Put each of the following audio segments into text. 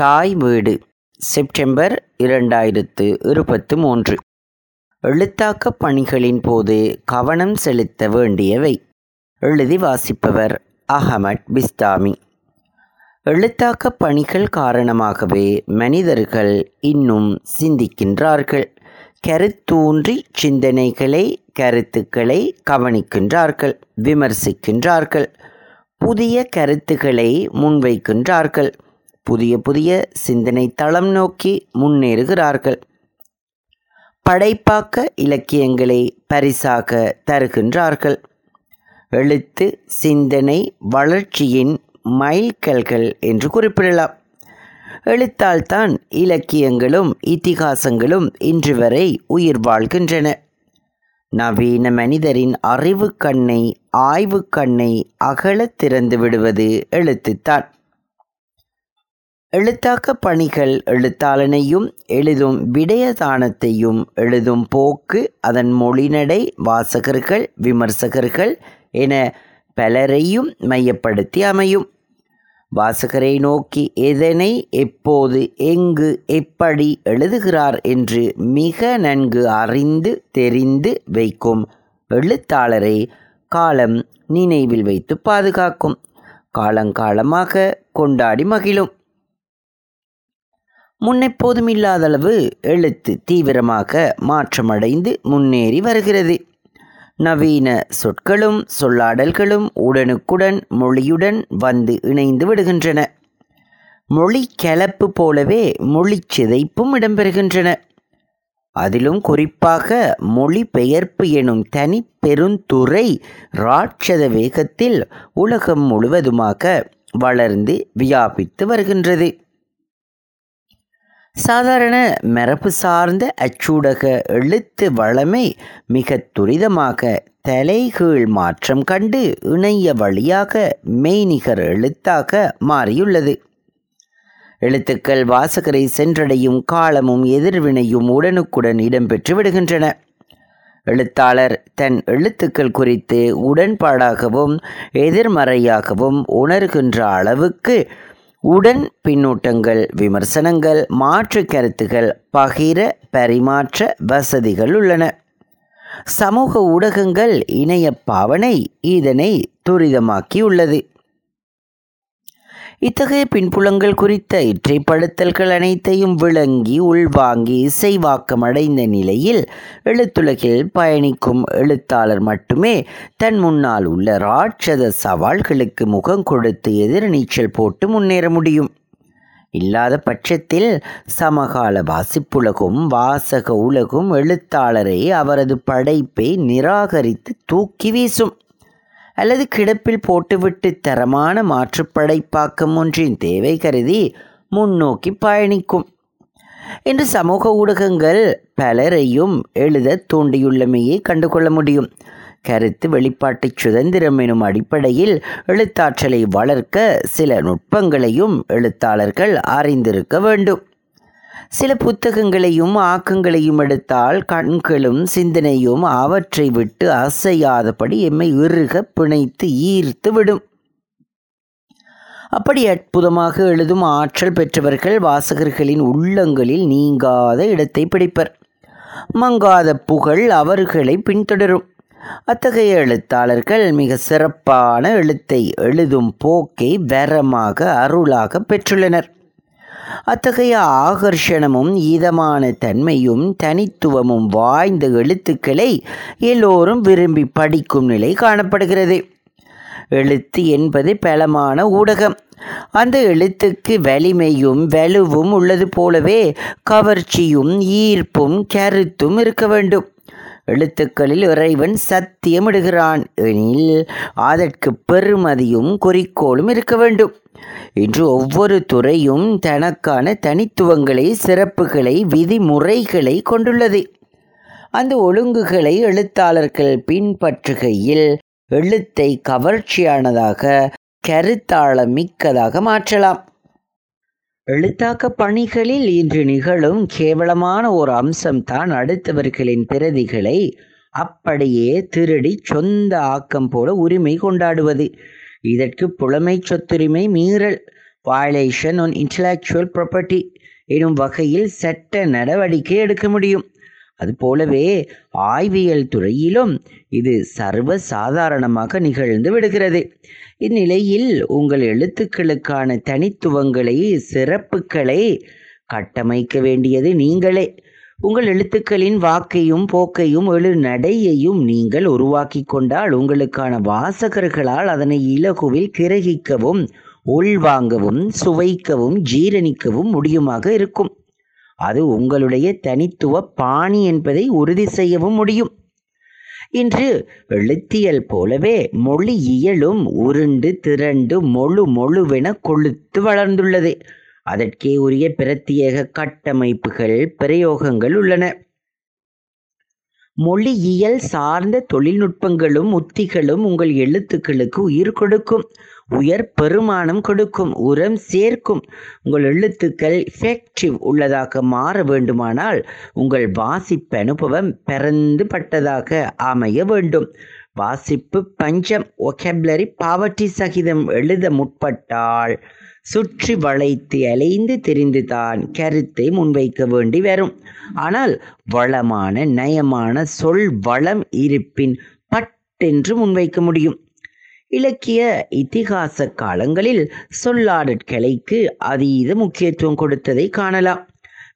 தாய் வீடு செப்டம்பர் இரண்டாயிரத்து இருபத்து மூன்று. எழுத்தாக்கப் பணிகளின் போது கவனம் செலுத்த வேண்டியவை. எழுதி வாசிப்பவர் அகமட் பிஸ்தாமி. எழுத்தாக்க பணிகள் காரணமாகவே மனிதர்கள் இன்னும் சிந்திக்கின்றார்கள். கருத்தூன்றி சிந்தனைகளை கருத்துக்களை கவனிக்கின்றார்கள் விமர்சிக்கின்றார்கள். புதிய கருத்துக்களை முன்வைக்கின்றார்கள். புதிய புதிய சிந்தனை தளம் நோக்கி முன்னேறுகிறார்கள். படைப்பாக்க இலக்கியங்களை பரிசாக தருகின்றார்கள். எழுத்து சிந்தனை வளர்ச்சியின் மைல்கல்கள் என்று குறிப்பிடலாம். எழுத்தால்தான் இலக்கியங்களும் இத்திகாசங்களும் இன்று வரை உயிர் வாழ்கின்றன. நவீன மனிதரின் அறிவு கண்ணை ஆய்வு கண்ணை அகலத் திறந்து விடுவது எழுத்துத்தான். எழுத்தாக்க பணிகள் எழுத்தாளனையும் எழுதும் விடயதானத்தையும் எழுதும் போக்கு அதன் மொழிநடை வாசகர்கள் விமர்சகர்கள் என பலரையும் மையப்படுத்தி அமையும். வாசகரை நோக்கி எதனை எப்போது எங்கு எப்படி எழுதுகிறார் என்று மிக நன்கு அறிந்து தெரிந்து வைக்கும் எழுத்தாளரை காலம் நினைவில் வைத்து பாதுகாக்கும். காலங்காலமாக கொண்டாடி மகிழும். முன்னெப்போதும் இல்லாதளவு எழுத்து தீவிரமாக மாற்றமடைந்து முன்னேறி வருகிறது. நவீன சொற்களும் சொல்லாடல்களும் உடனுக்குடன் மொழியுடன் வந்து இணைந்து விடுகின்றன. மொழி கலப்பு போலவே மொழி சிதைப்பும் இடம்பெறுகின்றன. அதிலும் குறிப்பாக மொழிபெயர்ப்பு எனும் தனி பெருந்துறை ராட்சத வேகத்தில் உலகம் முழுவதுமாக வளர்ந்து வியாபித்து வருகின்றது. சாதாரண மரபு சார்ந்த அச்சூடக எழுத்து வளமை மிக துரிதமாக தலைகீழ் மாற்றம் கண்டு இணைய வழியாக மெய்நிகர் எழுத்தாக மாறியுள்ளது. எழுத்துக்கள் வாசகரை சென்றடையும் காலமும் எதிர்வினையும் உடனுக்குடன் இடம்பெற்று விடுகின்றன. எழுத்தாளர் தன் எழுத்துக்கள் குறித்து உடன்பாடாகவும் எதிர்மறையாகவும் உணர்கின்ற அளவுக்கு உடன் பின்னூட்டங்கள் விமர்சனங்கள் மாற்று கருத்துகள் பகிர பரிமாற்ற வசதிகள் உள்ளன. சமூக ஊடகங்கள் இணைய பாவனை இதனை துரிதமாக்கியுள்ளது. இத்தகைய பின்புலங்கள் குறித்த இற்றைப்படுத்தல்கள் அனைத்தையும் விளங்கி உள்வாங்கி இசைவாக்கம் அடைந்த நிலையில் எழுத்துலகில் பயணிக்கும் எழுத்தாளர் மட்டுமே தன் முன்னால் உள்ள ராட்சத சவால்களுக்கு முகம் கொடுத்து எதிர்நீச்சல் போட்டு முன்னேற முடியும். இல்லாத பட்சத்தில் சமகால வாசிப்புலகும் வாசக உலகும் எழுத்தாளரை அவரது படைப்பை நிராகரித்து தூக்கி வீசும். அல்லது கிடப்பில் போட்டுவிட்டு தரமான மாற்றுப்படைப்பாக்கம் ஒன்றின் தேவை கருதி முன்னோக்கி பயணிக்கும். இன்று சமூக ஊடகங்கள் பலரையும் எழுத தூண்டியுள்ளமையை கண்டுகொள்ள முடியும். கருத்து வெளிப்பாட்டு சுதந்திரம் எனும் அடிப்படையில் எழுத்தாற்றலை வளர்க்க சில நுட்பங்களையும் எழுத்தாளர்கள் அறிந்திருக்க வேண்டும். சில புத்தகங்களையும் ஆக்கங்களையும் எடுத்தால் கண்களும் சிந்தனையும் அவற்றை விட்டு அசையாதபடி எம்மை இறுக பிணைத்து ஈர்த்து விடும். அப்படி அற்புதமாக எழுதும் ஆற்றல் பெற்றவர்கள் வாசகர்களின் உள்ளங்களில் நீங்காத இடத்தை பிடிப்பர். மங்காத புகழ் அவர்களை பின்தொடரும். அத்தகைய எழுத்தாளர்கள் மிக சிறப்பான எழுத்தை எழுதும் போக்கை வரமாக அருளாக பெற்றுள்ளனர். அத்தகைய ஆகர்ஷணமும் இதமான தன்மையும் தனித்துவமும் வாய்ந்த எழுத்துக்களை எல்லோரும் விரும்பி படிக்கும் நிலை காணப்படுகிறது. எழுத்து என்பது பலமான ஊடகம். அந்த எழுத்துக்கு வலிமையும் வலுவும் உள்ளது போலவே கவர்ச்சியும் ஈர்ப்பும் கருத்தும் இருக்க வேண்டும். எழுத்துக்களில் இறைவன் சத்தியமிடுகிறான். எனில் அதற்கு பெருமதியும் குறிக்கோளும் இருக்க வேண்டும். இன்று ஒவ்வொரு துறையும் தனக்கான தனித்துவங்களை சிறப்புகளை விதிமுறைகளை கொண்டுள்ளது. அந்த ஒழுங்குகளை எழுத்தாளர்கள் பின்பற்றுகையில் எழுத்தை கவர்ச்சியானதாக கருத்தாளம் மிக்கதாக மாற்றலாம். எழுத்தாக்க பணிகளில் இன்று நிகழும் கேவலமான ஒரு அம்சம்தான் அடுத்தவர்களின் பிரதிகளை அப்படியே திருடி சொந்த ஆக்கம் போல உரிமை கொண்டாடுவது. இதற்கு புலமை சொத்துரிமை மீறல் வயலேஷன் ஒன் இன்டலெக்சுவல் ப்ராப்பர்ட்டி எனும் வகையில் சட்ட நடவடிக்கை எடுக்க முடியும். அதுபோலவே ஆய்வியல் துறையிலும் இது சர்வ சாதாரணமாக நிகழ்ந்து விடுகிறது. இந்நிலையில் உங்கள் எழுத்துக்களுக்கான தனித்துவங்களை சிறப்புகளை கட்டமைக்க வேண்டியது நீங்களே. உங்கள் எழுத்துக்களின் வாக்கையும் போக்கையும் எழு நடையையும் நீங்கள் உருவாக்கி கொண்டால் உங்களுக்கான வாசகர்களால் அதனை இலகுவில் கிரகிக்கவும் உள்வாங்கவும் சுவைக்கவும் ஜீரணிக்கவும் முடியுமாக இருக்கும். அது உங்களுடைய தனித்துவ பாணி என்பதை உறுதி செய்யவும் முடியும். இன்று எழுத்தியல் போலவே மொழி இயலும் உருண்டு திரண்டு மொழு மொழுவென கொழுத்து வளர்ந்துள்ளது. அதற்கே உரிய பிரத்யேக கட்டமைப்புகள் பிரயோகங்கள் உள்ளன. மொழியியல் சார்ந்த தொழில்நுட்பங்களும் உத்திகளும் உங்கள் எழுத்துக்களுக்கு உயிர் கொடுக்கும் உயர் பெருமானம் கொடுக்கும் உரம் சேர்க்கும். உங்கள் எழுத்துக்கள் எஃபெக்டிவ் உள்ளதாக மாற வேண்டுமானால் உங்கள் வாசிப்பு அனுபவம் பிறந்து பட்டதாக அமைய வேண்டும். வாசிப்பு பஞ்சம் ஒகேப்லரி பாவர்ட்டி சகிதம் எழுத முற்பட்டால் சுற்றி வளைத்து அலைந்து தெரிந்துதான் கருத்தை முன்வைக்க வேண்டி வரும். ஆனால் வளமான நயமான சொல் வளம் இருப்பின் பட்டென்று முன்வைக்க முடியும். இலக்கிய இத்திகாச காலங்களில் சொல்லாடற்கலைக்கு அதீத முக்கியத்துவம் கொடுத்ததை காணலாம்.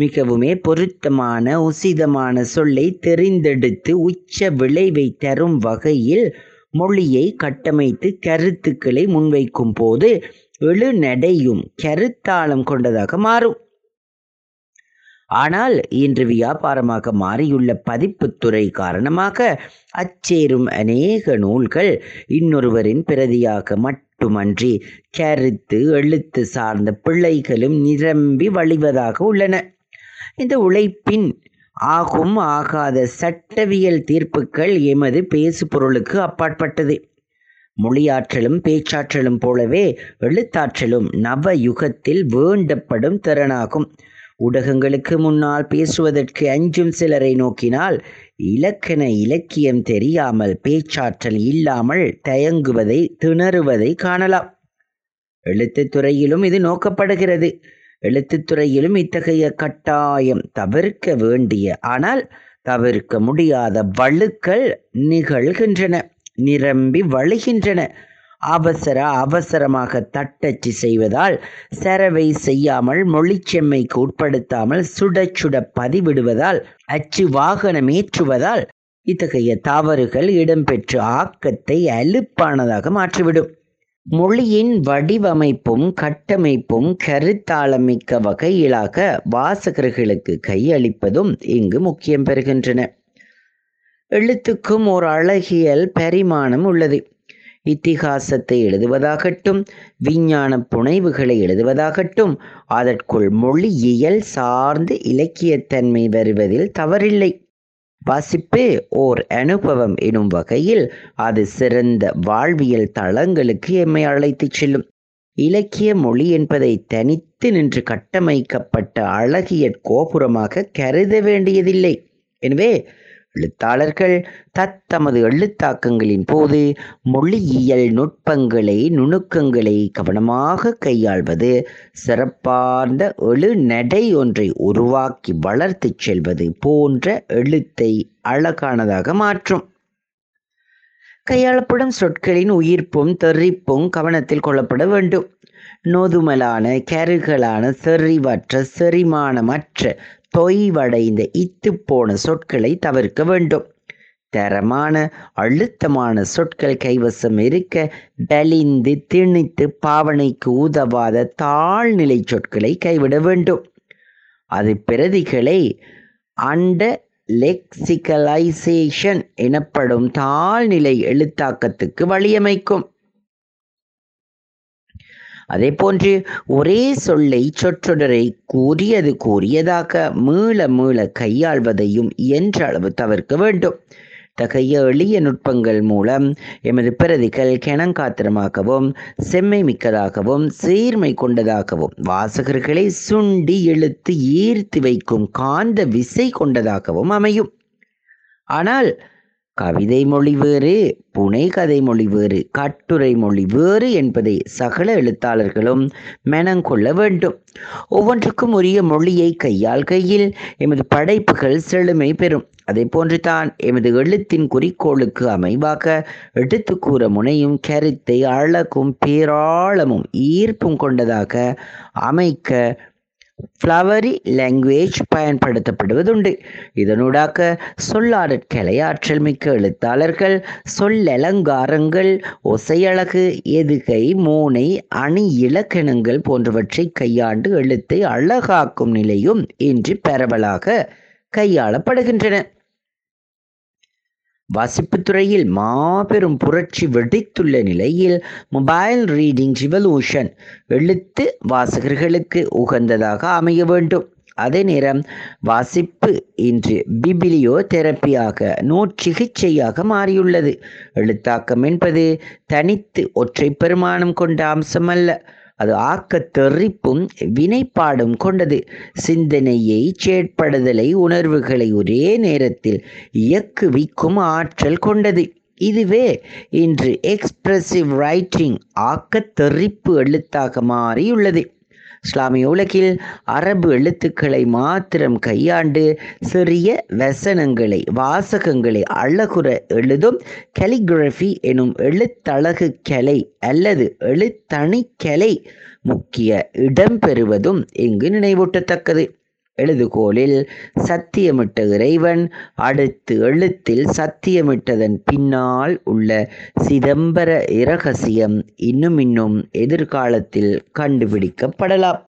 மிகவுமே பொருத்தமான உசிதமான சொல்லை தெரிந்தெடுத்து உச்ச விளைவை தரும் வகையில் மொழியை கட்டமைத்து கருத்துக்களை முன்வைக்கும் போது எழுநடையும் கருத்தாளம் கொண்டதாக மாறும். ஆனால் இன்று வியாபாரமாக மாறியுள்ள பதிப்புத்துறை காரணமாக அச்சேரும் அநேக நூல்கள் இன்னொருவரின் பிரதியாக மட்டுமன்றி கருத்து எழுத்து சார்ந்த பிள்ளைகளும் நிரம்பி வழிவதாக உள்ளன. இந்த உழைப்பின் ஆகும் ஆகாத சட்டவியல் தீர்ப்புகள் எமது பேசு பொருளுக்கு அப்பாற்பட்டது. மொழியாற்றலும் பேச்சாற்றலும் போலவே எழுத்தாற்றலும் நவ யுகத்தில் வேண்டப்படும் திறனாகும். ஊடகங்களுக்கு முன்னால் பேசுவதற்கு அஞ்சும் சிலரை நோக்கினால் இலக்கண இலக்கியம் தெரியாமல் பேச்சாற்றல் இல்லாமல் தயங்குவதை திணறுவதை காணலாம். எழுத்துத் துறையிலும் இது நோக்கப்படுகிறது. எழுத்துத் துறையிலும் இத்தகைய கட்டாயம் தவிர்க்க வேண்டிய ஆனால் தவிர்க்க முடியாத வழுக்கள் நிகழ்கின்றன. நிரம்பி வழிகின்றன. அவசர அவசரமாக தட்டச்சு செய்வதால் சரவை செய்யாமல் மொழிச்செம்மைக்கு உட்படுத்தாமல் சுட சுட பதிவிடுவதால் அச்சு வாகனம் ஏற்றுவதால் இத்தகைய தவறுகள் இடம்பெற்று ஆக்கத்தை அலுப்பானதாக மாற்றிவிடும். மொழியின் வடிவமைப்பும் கட்டமைப்பும் கருத்தாளமிக்க வகையிலாக வாசகர்களுக்கு கையளிப்பதும் இங்கு முக்கியம் பெறுகின்றன. எழுத்துக்கும் ஓர் அழகியல் பரிமாணம் உள்ளது. இத்திகாசத்தை எழுதுவதாகட்டும் விஞ்ஞான புனைவுகளை எழுதுவதாகட்டும் அதற்குள் மொழியியல் சார்ந்து இலக்கியத்தன்மை வருவதில் தவறில்லை. வாசிப்பு ஓர் அனுபவம் எனும் வகையில் அது சிறந்த வாழ்வியல் தளங்களுக்கு எம்மை அழைத்துச் செல்லும். இலக்கிய மொழி என்பதை தனித்து நின்று கட்டமைக்கப்பட்ட அழகிய கோபுரமாக கருத வேண்டியதில்லை. எனவே எழுத்தாளர்கள் தத்தமது எழுத்தாக்கங்களின் போது மொழியியல் நுட்பங்களை நுணுக்கங்களை கவனமாக கையாள்வது சிறப்பார்ந்த எழு நடை ஒன்றை உருவாக்கி வளர்த்துச் செல்வது போன்ற எழுத்தை அழகானதாக மாற்றும். கையாளப்படும் சொற்களின் உயிர்ப்பும் தெரிப்பும் கவனத்தில் கொள்ளப்பட வேண்டும். நோதுமலான கருகலான செறிவற்ற செரிமானமற்ற தொய்வடைந்த இத்துப்போன சொற்களை தவிர்க்க வேண்டும். தரமான அழுத்தமான சொற்கள் கைவசம் இருக்க பலிந்து திணித்து பாவனைக்கு உதவாத தாழ்நிலை சொற்களை கைவிட வேண்டும். அது பிரதிகளை அண்ட லெக்சிகலைசேஷன் எனப்படும் தாழ்நிலை எழுத்தாக்கத்துக்கு வழியமைக்கும். அதே போன்று ஒரே சொல்லை சொற்றொடரை கூறியது கூறியதாக மீள மீள கையாள்வதையும் என்றளவு அளவு தவிர்க்க வேண்டும். தகைய எளிய நுட்பங்கள் மூலம் எமது பிரதிகள் கிணங்காத்திரமாகவும் செம்மை மிக்கதாகவும் சீர்மை கொண்டதாகவும் வாசகர்களை சுண்டி இழுத்து ஈர்த்து வைக்கும் காந்த விசை கொண்டதாகவும் அமையும். ஆனால் கவிதை மொழி வேறு புனை கதை மொழி வேறு கட்டுரை மொழி வேறு என்பதை சகல எழுத்தாளர்களும் மெனங்கொள்ள வேண்டும். ஒவ்வொன்றுக்கும் உரிய மொழியை கையால் கையில் எமது படைப்புகள் செழுமை பெறும். அதை போன்று தான் எமது எழுத்தின் குறிக்கோளுக்கு அமைவாக எடுத்து கூற முனையும் கருத்தை அழகும் பேராளமும் ஈர்ப்பும் கொண்டதாக அமைக்க ஃப்ளவரி லாங்குவேஜ் பயன்படுத்தப்படுவதுண்டு. இதனூடாக சொல்லாடற் கலையாற்றல் மிக்க எழுத்தாளர்கள் சொல்லலங்காரங்கள் ஒசையழகு எதுகை மோனை அணி இலக்கணங்கள் போன்றவற்றை கையாண்டு எழுத்தை அழகாக்கும் நிலையும் இன்று பரவலாக கையாளப்படுகின்றன. வாசிப்பு துறையில் மாபெரும் புரட்சி வெடித்துள்ள நிலையில் மொபைல் ரீடிங் ரிவல்யூஷன் எழுத்து வாசகர்களுக்கு உகந்ததாக அமைய வேண்டும். அதே நேரம் வாசிப்பு இன்று பிபிலியோ தெரப்பியாக நோச்சிகிச்சையாக மாறியுள்ளது. எழுத்தாக்கம் என்பது தனித்து ஒற்றை பெருமானம் கொண்ட அம்சமல்ல. அது ஆக்கத்தெறிப்பும் வினைப்பாடும் கொண்டது. சிந்தனையை செயற்படுதலை உணர்வுகளை ஒரே நேரத்தில் இயக்குவிக்கும் ஆற்றல் கொண்டது. இதுவே இன்று எக்ஸ்பிரசிவ் ரைட்டிங் ஆக்கத்தெறிப்பு எழுத்தாக மாறியுள்ளது. இஸ்லாமிய உலகில் அரபு எழுத்துக்களை மாத்திரம் கையாண்டு சிறிய வசனங்களை வாசகங்களை அழகுற எழுதும் கலிகிராஃபி எனும் எழுத்தழகு கலை அல்லது எழுத்தணி கலை முக்கிய இடம்பெறுவதும் இங்கு நினைவூட்டத்தக்கது. எழுதுகோலில் சத்தியமிட்ட இறைவன் அடுத்து எழுத்தில் சத்தியமிட்டதன் பின்னால் உள்ள சிதம்பர இரகசியம் இன்னும் இன்னும் எதிர்காலத்தில் கண்டுபிடிக்கப்படலாம்.